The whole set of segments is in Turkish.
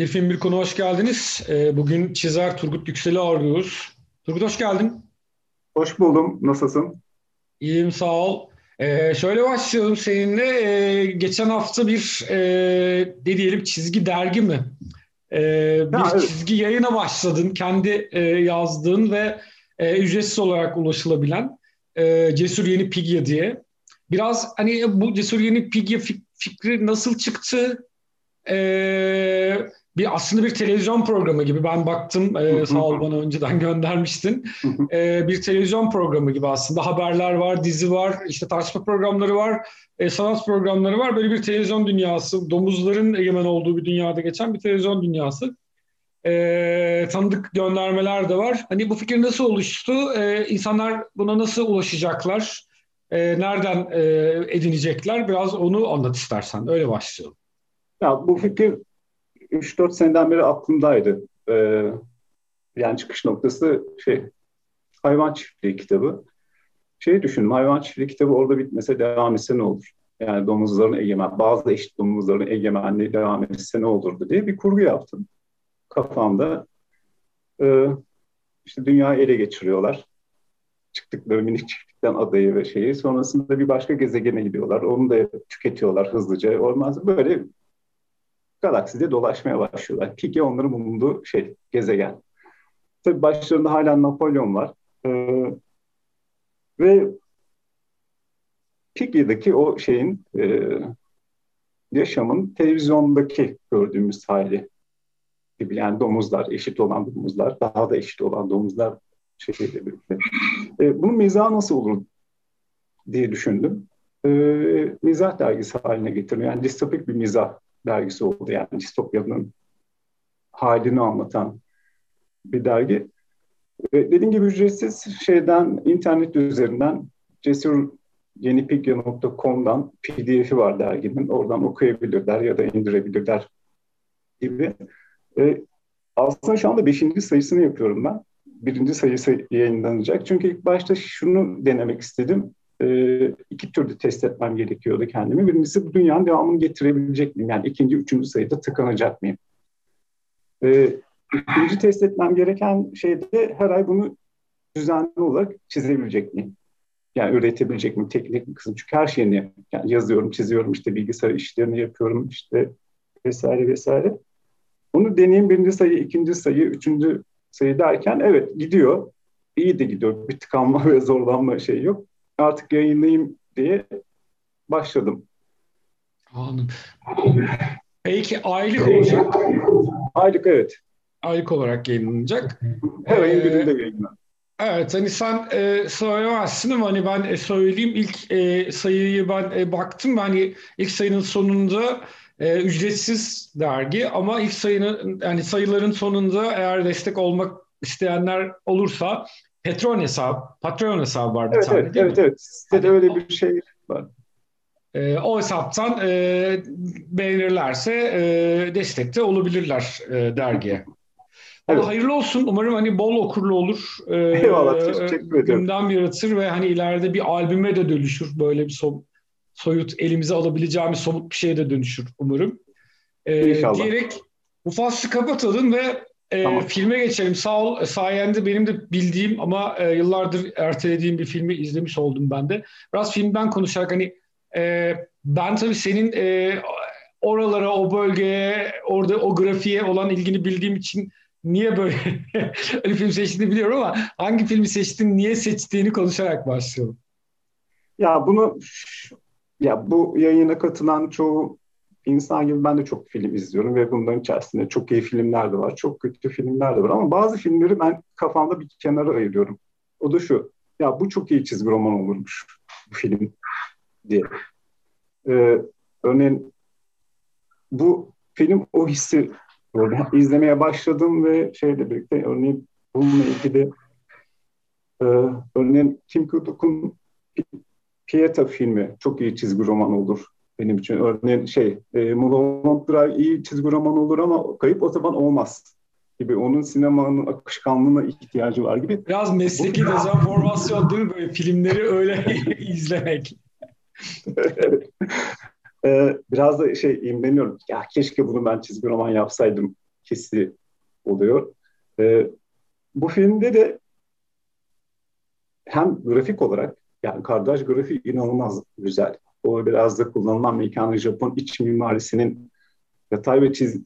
Bir film bir konu hoş geldiniz. Ee, bugün çizer Turgut Yüksel'i ağırlıyoruz. Turgut hoş geldin. Hoş buldum. Nasılsın? İyiyim sağ ol. Ee, şöyle başlayalım seninle. Ee, geçen hafta bir e, ne diyelim çizgi dergi mi? Ee, bir evet. çizgi yayına başladın. Kendi e, yazdığın ve e, ücretsiz olarak ulaşılabilen e, Cesur Yeni Pigya diye. Biraz hani bu Cesur Yeni Pigya fikri nasıl çıktı? Ee, bir aslında bir televizyon programı gibi. Ben baktım e, sağ ol bana önceden göndermiştin. E, bir televizyon programı gibi aslında. Haberler var dizi var işte tartışma programları var e, sanat programları var. Böyle bir televizyon dünyası domuzların egemen olduğu bir dünyada geçen bir televizyon dünyası. E, tanıdık göndermeler de var. Hani bu fikir nasıl oluştu? E, insanlar buna nasıl ulaşacaklar? E, nereden e, edinecekler? Biraz onu anlat istersen. Öyle başlayalım. Ya bu fikir 3-4 seneden beri aklımdaydı. Ee, yani çıkış noktası şey hayvan çiftliği kitabı. Şey düşündüm hayvan çiftliği kitabı orada bitmese devam etse ne olur? Yani domuzların egemen, bazı eşit domuzların egemenliği devam etse ne olurdu diye bir kurgu yaptım kafamda. Ee, işte dünyayı ele geçiriyorlar. Çıktıkları minik çiftlikten adayı ve şeyi. Sonrasında bir başka gezegene gidiyorlar. Onu da tüketiyorlar hızlıca. Olmaz böyle galakside dolaşmaya başlıyorlar. Piki onların bulunduğu şey, gezegen. Tabii başlarında hala Napolyon var. Ee, ve Piki'deki o şeyin e, yaşamın televizyondaki gördüğümüz hali gibi yani domuzlar, eşit olan domuzlar, daha da eşit olan domuzlar şeyle birlikte. E, bunun mizahı nasıl olur diye düşündüm. E, mizah dergisi haline getirdim. Yani distopik bir mizah dergisi oldu. Yani distopyanın halini anlatan bir dergi. Ve dediğim gibi ücretsiz şeyden internet üzerinden cesur yenipigya.com'dan pdf'i var derginin. Oradan okuyabilirler ya da indirebilirler gibi. E, aslında şu anda beşinci sayısını yapıyorum ben. Birinci sayısı yayınlanacak. Çünkü ilk başta şunu denemek istedim e, iki türlü test etmem gerekiyordu kendimi. Birincisi bu dünyanın devamını getirebilecek miyim? Yani ikinci, üçüncü sayıda tıkanacak mıyım? E, ikinci test etmem gereken şey de her ay bunu düzenli olarak çizebilecek miyim? Yani üretebilecek miyim? Teknik kısım. Çünkü her şeyini yani yazıyorum, çiziyorum, işte bilgisayar işlerini yapıyorum, işte vesaire vesaire. Bunu deneyim birinci sayı, ikinci sayı, üçüncü sayı derken evet gidiyor. İyi de gidiyor. Bir tıkanma ve zorlanma şey yok artık yayınlayayım diye başladım. Anladım. Peki aylık olacak. Aylık evet. Aylık olarak yayınlanacak. Her ayın ee, birinde yayınlanacak. Evet hani sen e, söylemezsin ama hani ben e, söyleyeyim ilk e, sayıyı ben e, baktım hani ilk sayının sonunda e, ücretsiz dergi ama ilk sayının yani sayıların sonunda eğer destek olmak isteyenler olursa Patreon hesabı, Patreon hesabı var bir evet, tane evet, evet, mi? Evet, sitede hani öyle bir şey var. E, o hesaptan e, beğenirlerse e, destekte olabilirler e, dergiye. Evet. Hayırlı olsun. Umarım hani bol okurlu olur. Ee, Eyvallah. Teşekkür ederim. Gündem yaratır ve hani ileride bir albüme de dönüşür. Böyle bir so soyut elimize alabileceğimiz somut bir şeye de dönüşür umarım. Ee, İnşallah. Diyerek bu faslı kapatalım ve e, tamam. Filme geçelim. Sağ ol. Sayende benim de bildiğim ama e, yıllardır ertelediğim bir filmi izlemiş oldum ben de. Biraz filmden konuşarak hani e, ben tabii senin e, oralara, o bölgeye, orada o grafiğe olan ilgini bildiğim için niye böyle bir film seçtiğini biliyorum ama hangi filmi seçtin, niye seçtiğini konuşarak başlayalım. Ya bunu ya bu yayına katılan çoğu insan gibi ben de çok film izliyorum ve bunların içerisinde çok iyi filmler de var, çok kötü filmler de var. Ama bazı filmleri ben kafamda bir kenara ayırıyorum. O da şu, ya bu çok iyi çizgi roman olurmuş bu film diye. Ee, örneğin bu film o hissi izlemeye başladım ve şeyle birlikte örneğin bununla ilgili e, örneğin Kim Kuduk'un Pieta filmi çok iyi çizgi roman olur benim için. Örneğin şey, e, Mulholland Drive iyi çizgi roman olur ama kayıp o zaman olmaz gibi. Onun sinemanın akışkanlığına ihtiyacı var gibi. Biraz mesleki dezenformasyon değil mi böyle filmleri öyle izlemek? ee, biraz da şey imreniyorum. Ya keşke bunu ben çizgi roman yapsaydım etkisi oluyor. E, bu filmde de hem grafik olarak yani kardeş grafiği inanılmaz güzel. O biraz da kullanılan mekanı Japon iç mimarisinin yatay ve çiz,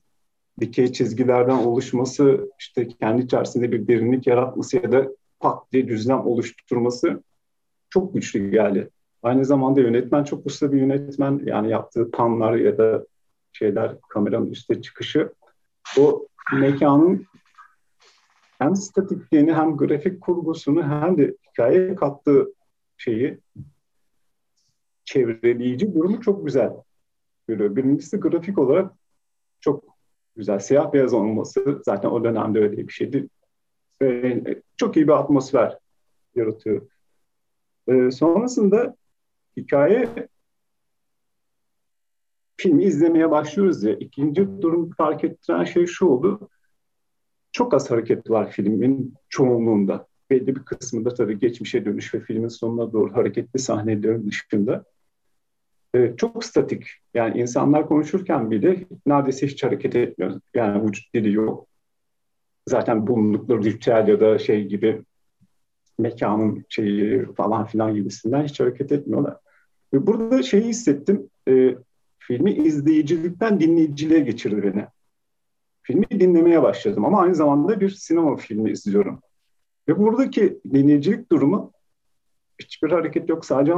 dikey çizgilerden oluşması, işte kendi içerisinde bir derinlik yaratması ya da pat diye düzlem oluşturması çok güçlü geldi. Aynı zamanda yönetmen çok usta bir yönetmen. Yani yaptığı panlar ya da şeyler kameranın üstte çıkışı o mekanın hem statikliğini hem grafik kurgusunu hem de hikaye kattığı şeyi çevreleyici durumu çok güzel görüyor. Birincisi grafik olarak çok güzel. Siyah beyaz olması zaten o dönemde öyle bir şeydi. Ee, çok iyi bir atmosfer yaratıyor. Ee, sonrasında hikaye filmi izlemeye başlıyoruz ya. İkinci durum fark ettiren şey şu oldu. Çok az hareket var filmin çoğunluğunda. Belli bir kısmında tabii geçmişe dönüş ve filmin sonuna doğru hareketli sahnelerin dışında. Ee, çok statik. Yani insanlar konuşurken bile neredeyse hiç hareket etmiyor. Yani vücut dili yok. Zaten bulundukları ritüel ya da şey gibi mekanın şeyi falan filan gibisinden hiç hareket etmiyorlar. Ve burada şeyi hissettim. E, filmi izleyicilikten dinleyiciliğe geçirdi beni. Filmi dinlemeye başladım ama aynı zamanda bir sinema filmi izliyorum. Ve buradaki dinleyicilik durumu hiçbir hareket yok. Sadece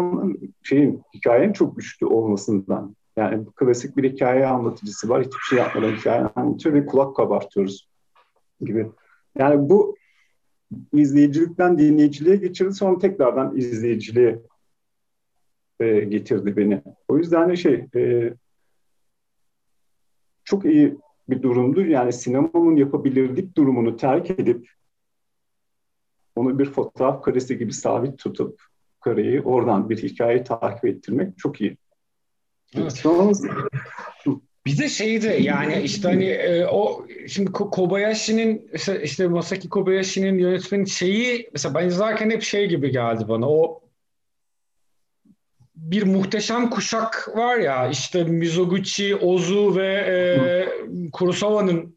şeyin, hikayenin çok güçlü olmasından. Yani klasik bir hikaye anlatıcısı var. Hiçbir şey yapmadan hikaye anlatıyor ve kulak kabartıyoruz gibi. Yani bu izleyicilikten dinleyiciliğe geçirdi. Sonra tekrardan izleyiciliğe e, getirdi beni. O yüzden de şey e, çok iyi bir durumdu. Yani sinemanın yapabilirlik durumunu terk edip onu bir fotoğraf karesi gibi sabit tutup kareyi oradan bir hikaye takip ettirmek çok iyi. Evet. Bir de şeydi yani işte hani e, o şimdi Kobayashi'nin işte Masaki Kobayashi'nin yönetmenin şeyi mesela ben izlerken hep şey gibi geldi bana o bir muhteşem kuşak var ya işte Mizoguchi, Ozu ve e, Kurosawa'nın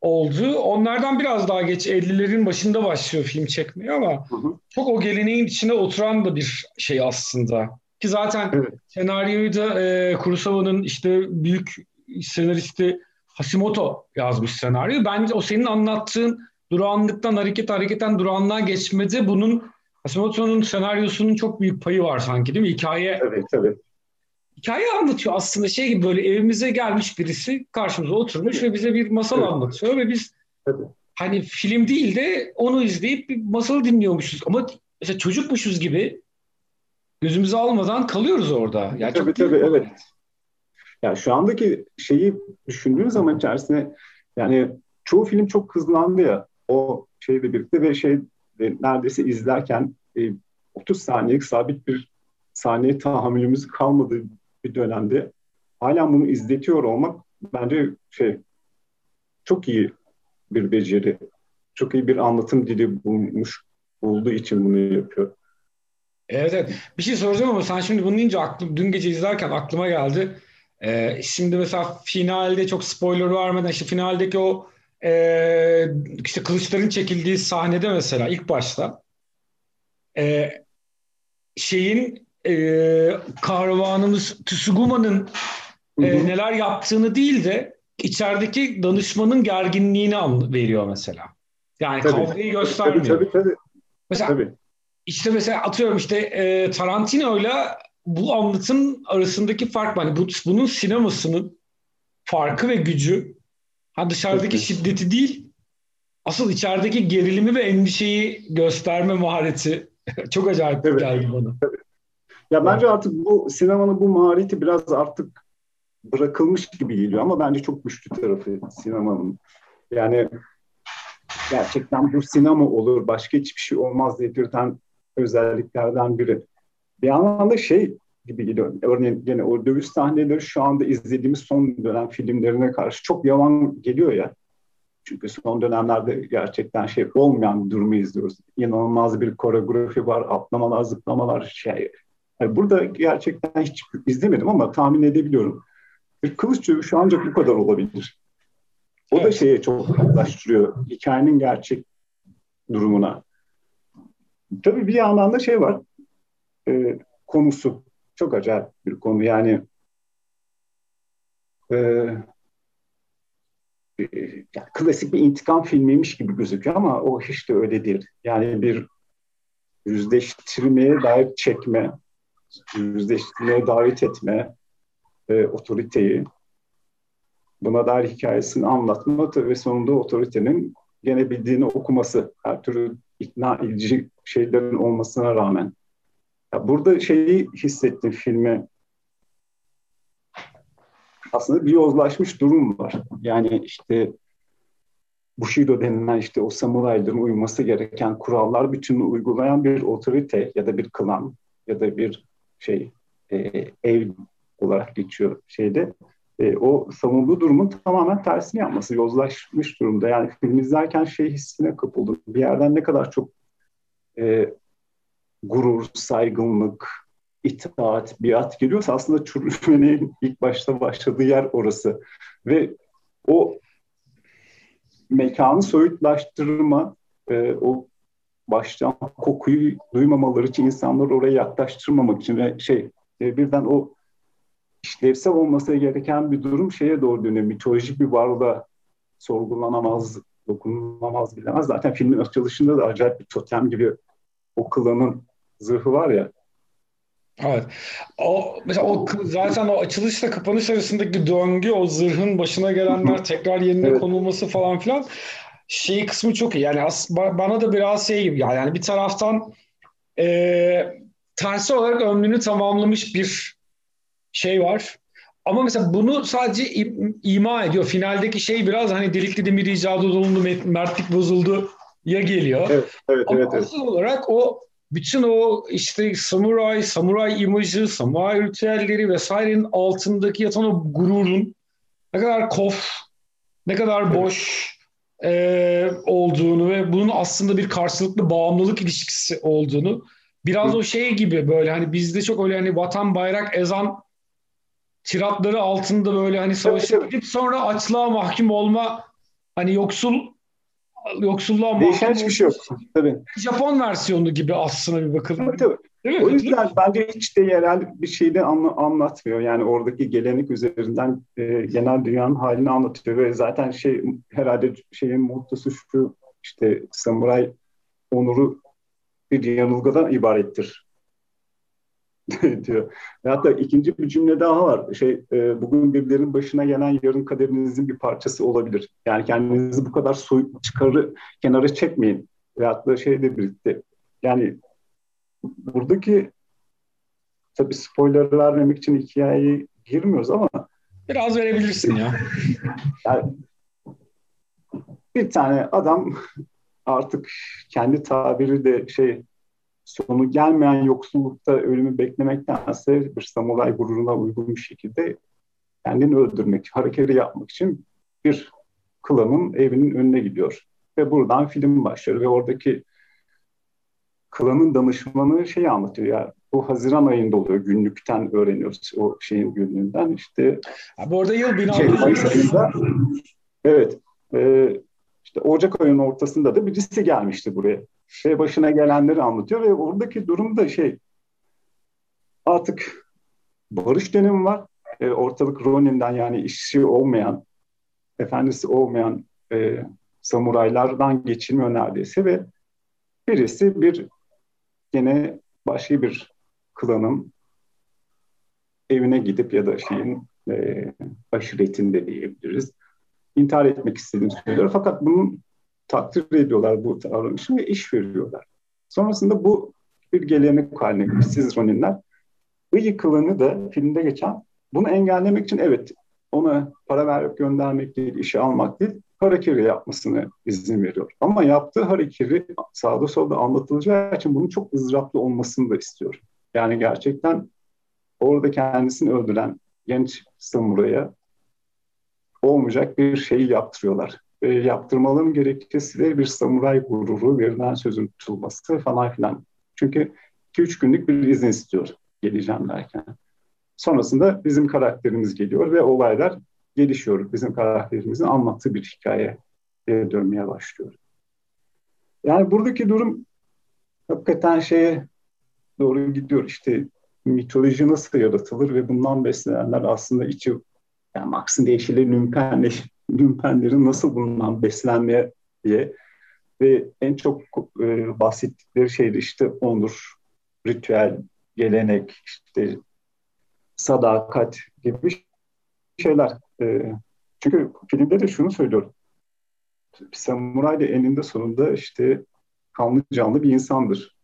olduğu. Onlardan biraz daha geç 50'lerin başında başlıyor film çekmeye ama hı hı. çok o geleneğin içine oturan da bir şey aslında. Ki zaten evet. senaryoyu da e, Kurosawa'nın işte büyük senaristi Hashimoto yazmış senaryo. Bence o senin anlattığın durağanlıktan hareket hareketten durağanlığa geçmede bunun Hashimoto'nun senaryosunun çok büyük payı var sanki değil mi? Hikaye Evet, evet. Hikaye anlatıyor aslında şey gibi böyle evimize gelmiş birisi karşımıza oturmuş ve bize bir masal evet. anlatıyor ve biz evet. hani film değil de onu izleyip bir masal dinliyormuşuz ama mesela çocukmuşuz gibi gözümüzü almadan kalıyoruz orada. Yani tabii tabii evet. Yani şu andaki şeyi düşündüğün zaman içerisinde yani çoğu film çok hızlandı ya o şeyle birlikte ve şey neredeyse izlerken e, 30 saniyelik sabit bir saniye tahammülümüz kalmadığı bir dönemde hala bunu izletiyor olmak bence şey çok iyi bir beceri. Çok iyi bir anlatım dili bulmuş olduğu için bunu yapıyor. Evet, evet. Bir şey soracağım ama sen şimdi bunu deyince aklım, dün gece izlerken aklıma geldi. Ee, şimdi mesela finalde çok spoiler vermeden işte finaldeki o e, işte kılıçların çekildiği sahnede mesela ilk başta e, şeyin e, kahramanımız Tsuguma'nın e, neler yaptığını değil de içerideki danışmanın gerginliğini an, veriyor mesela. Yani tabii. kavgayı göstermiyor. Tabii tabii. tabii. Mesela tabii. işte mesela atıyorum işte e, Tarantino'yla bu anlatım arasındaki fark hani bu, bunun sinemasının farkı ve gücü ha dışarıdaki evet. şiddeti değil asıl içerideki gerilimi ve endişeyi gösterme mahareti çok acayip evet. geldi bana. Tabii. Ya bence artık bu sinemanın bu mahareti biraz artık bırakılmış gibi geliyor ama bence çok güçlü tarafı sinemanın. Yani gerçekten bu sinema olur, başka hiçbir şey olmaz dedirten özelliklerden biri. Bir anlamda şey gibi geliyor. Örneğin gene o dövüş sahneleri şu anda izlediğimiz son dönem filmlerine karşı çok yavan geliyor ya. Çünkü son dönemlerde gerçekten şey olmayan bir durumu izliyoruz. İnanılmaz bir koreografi var, atlamalar, zıplamalar, şey. Yani burada gerçekten hiç izlemedim ama tahmin edebiliyorum. Bir kılıç dövüşü ancak bu kadar olabilir. O evet. da şeye çok yaklaştırıyor. Hikayenin gerçek durumuna. Tabii bir yandan da şey var. E, konusu. Çok acayip bir konu. Yani e, e, klasik bir intikam filmiymiş gibi gözüküyor ama o hiç de öyle değil. Yani bir yüzleştirmeye dair çekme, yüzleştirmeye davet etme e, otoriteyi, buna dair hikayesini anlatma ve sonunda otoritenin gene bildiğini okuması, her türlü ikna edici şeylerin olmasına rağmen. Ya burada şeyi hissettim filmi. Aslında bir yozlaşmış durum var. Yani işte Bushido denilen işte o samurayların uyması gereken kurallar bütününü uygulayan bir otorite ya da bir klan ya da bir şey e, ev olarak geçiyor şeyde. E, o savunduğu durumun tamamen tersini yapması yozlaşmış durumda. Yani film izlerken şey hissine kapıldım. Bir yerden ne kadar çok e, gurur, saygınlık, itaat, biat geliyorsa aslında çürümenin ilk başta başladığı yer orası. Ve o mekanı soyutlaştırma, e, o baştan kokuyu duymamaları için insanları oraya yaklaştırmamak için ve şey e, birden o işlevsel olması gereken bir durum şeye doğru dönüyor. Mitolojik bir varlığa sorgulanamaz, dokunulamaz bilemez. Zaten filmin açılışında da acayip bir totem gibi o klanın zırhı var ya. Evet. O mesela o zaten o açılışla kapanış arasındaki döngü, o zırhın başına gelenler tekrar yerine evet. konulması falan filan şey kısmı çok iyi. Yani as, bana da biraz şey gibi yani, yani bir taraftan e, tersi olarak ömrünü tamamlamış bir şey var. Ama mesela bunu sadece ima ediyor. Finaldeki şey biraz hani delikli demir icadı dolundu, mertlik bozuldu ya geliyor. Evet, evet, Ama evet, evet. olarak o bütün o işte samuray, samuray imajı, samuray ritüelleri vesairenin altındaki yatan o gururun ne kadar kof, ne kadar boş e, olduğunu ve bunun aslında bir karşılıklı bağımlılık ilişkisi olduğunu biraz o şey gibi böyle hani bizde çok öyle hani vatan bayrak ezan tiratları altında böyle hani savaşıp gidip sonra açlığa mahkum olma hani yoksul yoksulluğa mahkum Değişen hiçbir şey yok. Tabii. Japon versiyonu gibi aslında bir bakılır. Tabii tabii. Değil o yüzden bence hiç de yerel bir şeyde anla, anlatmıyor. Yani oradaki gelenek üzerinden e, genel dünyanın halini anlatıyor ve zaten şey herhalde şeyin mottosu şu işte samuray onuru bir yanılgıdan ibarettir diyor. Ve hatta ikinci bir cümle daha var. Şey e, bugün birilerinin başına gelen yarın kaderinizin bir parçası olabilir. Yani kendinizi bu kadar soy çıkarı kenara çekmeyin. Ve hatta şey de birlikte yani buradaki tabii spoiler vermemek için hikayeyi girmiyoruz ama biraz verebilirsin ya. yani bir tane adam artık kendi tabiri de şey sonu gelmeyen yoksullukta ölümü beklemektense bir samuray gururuna uygun bir şekilde kendini öldürmek, hareketi yapmak için bir klanın evinin önüne gidiyor. Ve buradan film başlıyor ve oradaki klanın danışmanı şeyi anlatıyor ya bu Haziran ayında oluyor. Günlükten öğreniyoruz o şeyin günlüğünden. işte. Ha, bu arada yıl 1600. Şey, evet. E, işte Ocak ayının ortasında da birisi gelmişti buraya ve başına gelenleri anlatıyor ve oradaki durum da şey artık barış dönemi var. E, ortalık Ronin'den yani işçi olmayan, efendisi olmayan e, samuraylardan geçilmiyor neredeyse ve birisi bir gene başka bir klanın evine gidip ya da şeyin e, aşiretinde diyebiliriz. intihar etmek istediğini söylüyor. Fakat bunun takdir ediyorlar bu davranışı ve iş veriyorlar. Sonrasında bu bir gelenek haline. Siz Roninler. Iyi kılığını da filmde geçen bunu engellemek için evet ona para verip göndermek değil, işe almak değil, hareketi yapmasını izin veriyor. Ama yaptığı hareketi sağda solda anlatılacağı için bunun çok ızdıraplı olmasını da istiyor. Yani gerçekten orada kendisini öldüren genç samuraya olmayacak bir şeyi yaptırıyorlar e, yaptırmaların gerekçesi bir samuray gururu, verilen sözün tutulması falan filan. Çünkü 2-3 günlük bir izin istiyor geleceğim derken. Sonrasında bizim karakterimiz geliyor ve olaylar gelişiyor. Bizim karakterimizin anlattığı bir hikaye dönmeye başlıyor. Yani buradaki durum hakikaten şeye doğru gidiyor. İşte mitoloji nasıl yaratılır ve bundan beslenenler aslında içi yani Marx'ın deyişiyle lümpenleş, lümpenlerin nasıl bundan beslenmeye diye ve en çok e, bahsettikleri şey işte onur, ritüel, gelenek, işte sadakat gibi şeyler. E, çünkü filmde de şunu söylüyor. Samuray da eninde sonunda işte kanlı canlı bir insandır.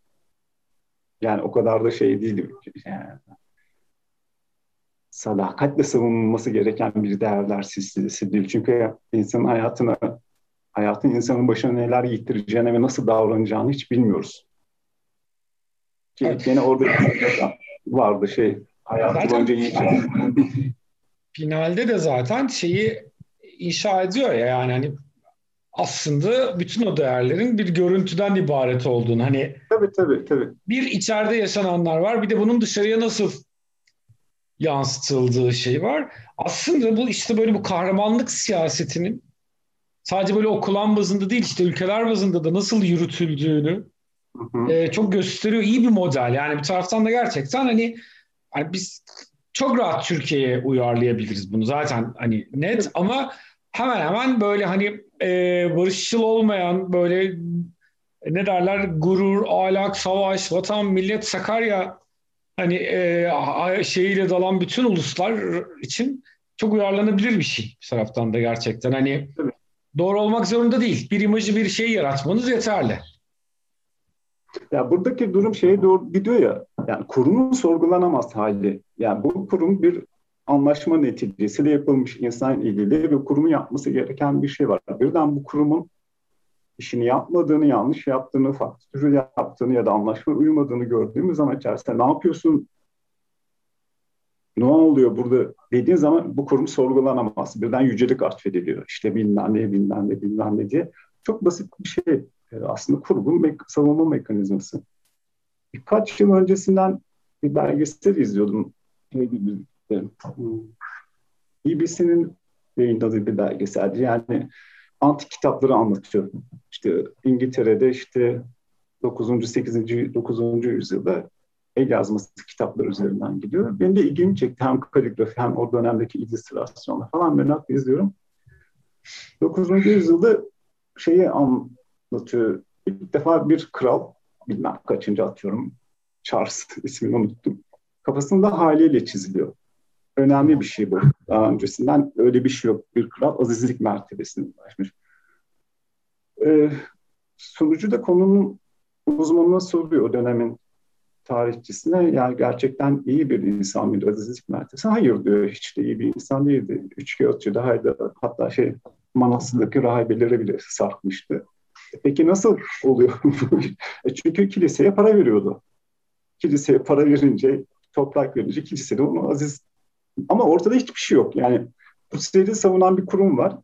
Yani o kadar da şey değil. Yani, sadakatle savunulması gereken bir değerler silsilesi değil. Çünkü insanın hayatına, hayatın insanın başına neler getireceğine ve nasıl davranacağını hiç bilmiyoruz. Ki evet. yine orada vardı şey hayatı boyunca iyi Finalde de zaten şeyi inşa ediyor ya yani hani aslında bütün o değerlerin bir görüntüden ibaret olduğunu hani tabii tabii tabii bir içeride yaşananlar var bir de bunun dışarıya nasıl yansıtıldığı şey var. Aslında bu işte böyle bu kahramanlık siyasetinin sadece böyle okulan bazında değil işte ülkeler bazında da nasıl yürütüldüğünü E, çok gösteriyor. İyi bir model. Yani bir taraftan da gerçekten hani, hani biz çok rahat Türkiye'ye uyarlayabiliriz bunu zaten hani net ama hemen hemen böyle hani e, barışçıl olmayan böyle ne derler gurur, ahlak, savaş, vatan, millet, Sakarya hani e, şeyiyle dalan bütün uluslar için çok uyarlanabilir bir şey bir taraftan da gerçekten. Hani doğru olmak zorunda değil. Bir imajı bir şey yaratmanız yeterli. Ya buradaki durum şeye doğru gidiyor ya. Yani kurumun sorgulanamaz hali. Yani bu kurum bir anlaşma neticesiyle yapılmış insan ilgili ve kurumun yapması gereken bir şey var. Birden bu kurumun işini yapmadığını, yanlış yaptığını, faktörü yaptığını ya da anlaşma uymadığını gördüğümüz zaman içerisinde ne yapıyorsun, ne oluyor burada dediğin zaman bu kurum sorgulanamaz. Birden yücelik atfediliyor. İşte bilmem ne, bilmem ne, bilmem ne diye. Çok basit bir şey e, aslında kurumun savunma mekanizması. Birkaç yıl öncesinden bir belgesel izliyordum. BBC'nin yayınladığı bir belgeseldi. Yani antik kitapları anlatıyor. İşte İngiltere'de işte 9. 8. 9. yüzyılda el yazması kitaplar üzerinden gidiyor. Benim de ilgimi çekti. Hem kaligrafi hem o dönemdeki illüstrasyonlar falan merakla izliyorum. 9. yüzyılda şeyi anlatıyor. İlk defa bir kral, bilmem kaçıncı atıyorum, Charles ismini unuttum. Kafasında haliyle çiziliyor. Önemli bir şey bu. Daha öncesinden öyle bir şey yok. Bir kral azizlik mertebesine ulaşmış. Ee, sunucu da konunun uzmanına soruyor o dönemin tarihçisine. Yani gerçekten iyi bir insan mıydı azizlik mertebesi? Hayır diyor. Hiç de iyi bir insan değildi. Üç kağıtçı hayda hatta şey Manas'taki rahibelere bile sarkmıştı. E peki nasıl oluyor e çünkü kiliseye para veriyordu. Kiliseye para verince, toprak verince kilise de onu aziz ama ortada hiçbir şey yok. Yani kutsiyeti savunan bir kurum var.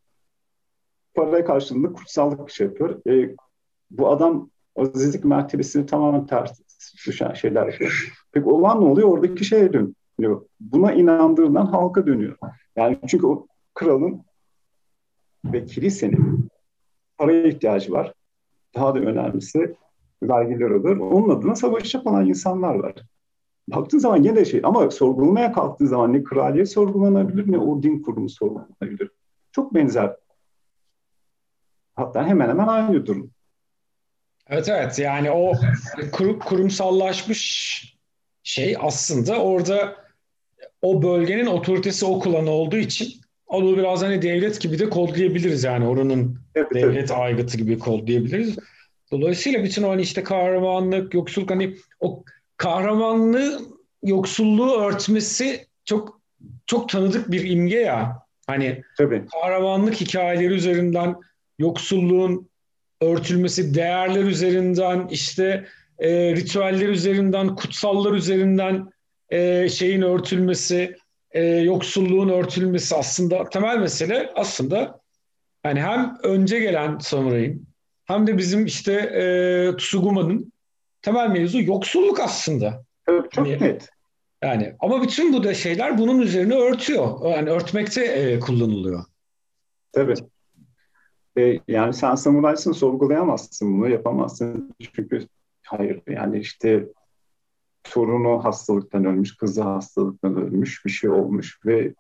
Paraya karşılığında kutsallık şey yapıyor. E, bu adam azizlik mertebesini tamamen ters düşen şeyler yapıyor. Peki olan ne oluyor? Oradaki şeye dönüyor. Buna inandırılan halka dönüyor. Yani çünkü o kralın ve kilisenin paraya ihtiyacı var. Daha da önemlisi vergiler alır. Onun adına savaş yapan insanlar var baktığı zaman yine de şey ama sorgulamaya kalktığı zaman ne kraliyet sorgulanabilir ne o din kurumu sorgulanabilir. Çok benzer. Hatta hemen hemen aynı durum. Evet evet yani o kur, kurumsallaşmış şey aslında orada o bölgenin otoritesi o klan olduğu için onu biraz hani devlet gibi de kodlayabiliriz yani oranın evet, devlet evet. aygıtı gibi kodlayabiliriz. Dolayısıyla bütün o hani işte kahramanlık, yoksulluk hani o kahramanlığı yoksulluğu örtmesi çok çok tanıdık bir imge ya. Hani Tabii. kahramanlık hikayeleri üzerinden yoksulluğun örtülmesi, değerler üzerinden, işte e, ritüeller üzerinden, kutsallar üzerinden e, şeyin örtülmesi, e, yoksulluğun örtülmesi aslında temel mesele aslında yani hem önce gelen samurayın hem de bizim işte e, Tsuguma'nın temel mevzu yoksulluk aslında. Evet, çok hani, net. Yani ama bütün bu da şeyler bunun üzerine örtüyor. Yani örtmekte e, kullanılıyor. Tabii. E, yani sen samuraysın sorgulayamazsın bunu yapamazsın. Çünkü hayır yani işte torunu hastalıktan ölmüş, kızı hastalıktan ölmüş, bir şey olmuş ve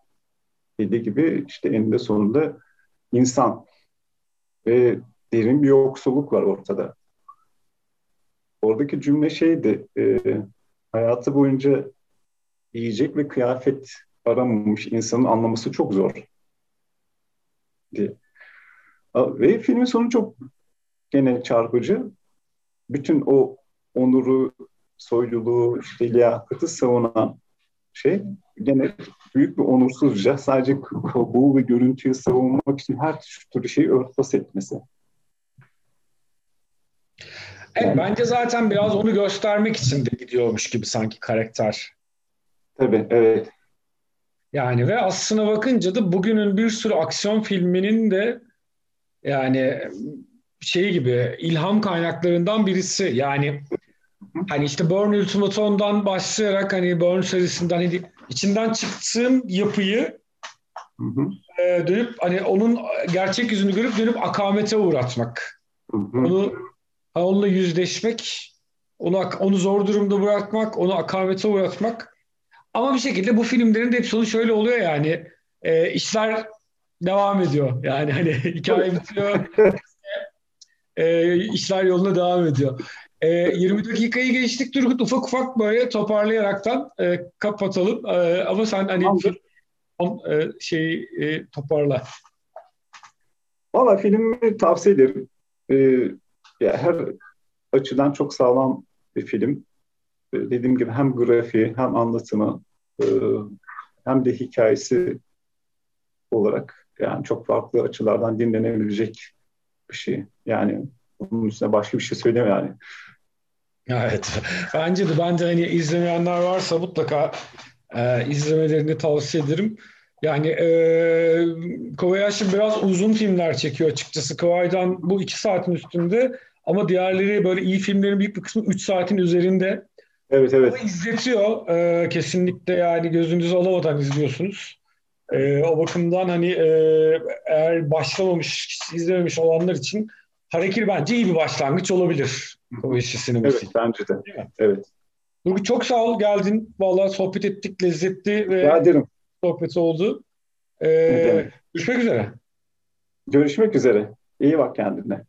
dediği gibi işte eninde sonunda insan ve derin bir yoksulluk var ortada. Oradaki cümle şeydi, e, hayatı boyunca yiyecek ve kıyafet aramamış insanın anlaması çok zor diye. Ve filmin sonu çok gene çarpıcı. Bütün o onuru, soyluluğu, işte liyakatı savunan şey gene büyük bir onursuzca sadece kabuğu ve görüntüyü savunmak için her türlü şeyi örtbas etmesi. Evet, bence zaten biraz onu göstermek için de gidiyormuş gibi sanki karakter. Tabii, evet. Yani ve aslına bakınca da bugünün bir sürü aksiyon filminin de yani şey gibi ilham kaynaklarından birisi. Yani hani işte Born Ultimatum'dan başlayarak hani Born serisinden hani içinden çıktığın yapıyı hı hı. E, dönüp hani onun gerçek yüzünü görüp dönüp akamete uğratmak. Hı hı. Onu onunla yüzleşmek, onu onu zor durumda bırakmak, onu akamete uğratmak. Ama bir şekilde bu filmlerin de hep sonu şöyle oluyor yani e, işler devam ediyor. Yani hani hikaye bitiyor. e, işler yoluna devam ediyor. E, 20 dakikayı geçtik Turgut ufak ufak böyle toparlayaraktan e, kapatalım. E, ama sen hani on, e, şey e, toparla. Valla filmi tavsiye ederim. E, ya her açıdan çok sağlam bir film. E, dediğim gibi hem grafiği hem anlatımı e, hem de hikayesi olarak yani çok farklı açılardan dinlenebilecek bir şey. Yani bunun üstüne başka bir şey söyleme yani. Evet. Bence de ben de hani izlemeyenler varsa mutlaka e, izlemelerini tavsiye ederim. Yani e, Kobayashi biraz uzun filmler çekiyor açıkçası. Kawai'dan bu iki saatin üstünde ama diğerleri böyle iyi filmlerin büyük bir kısmı üç saatin üzerinde. Evet evet. Ama izletiyor. E, kesinlikle yani gözünüzü alamadan izliyorsunuz. E, o bakımdan hani e, eğer başlamamış, izlememiş olanlar için Harekir bence iyi bir başlangıç olabilir. Kobayashi sineması. Evet bence de. Evet. Nurgül çok sağ ol geldin. Vallahi sohbet ettik. Lezzetli ve ederim. sohbeti oldu. Ee, görüşmek üzere. Görüşmek üzere. İyi bak kendine.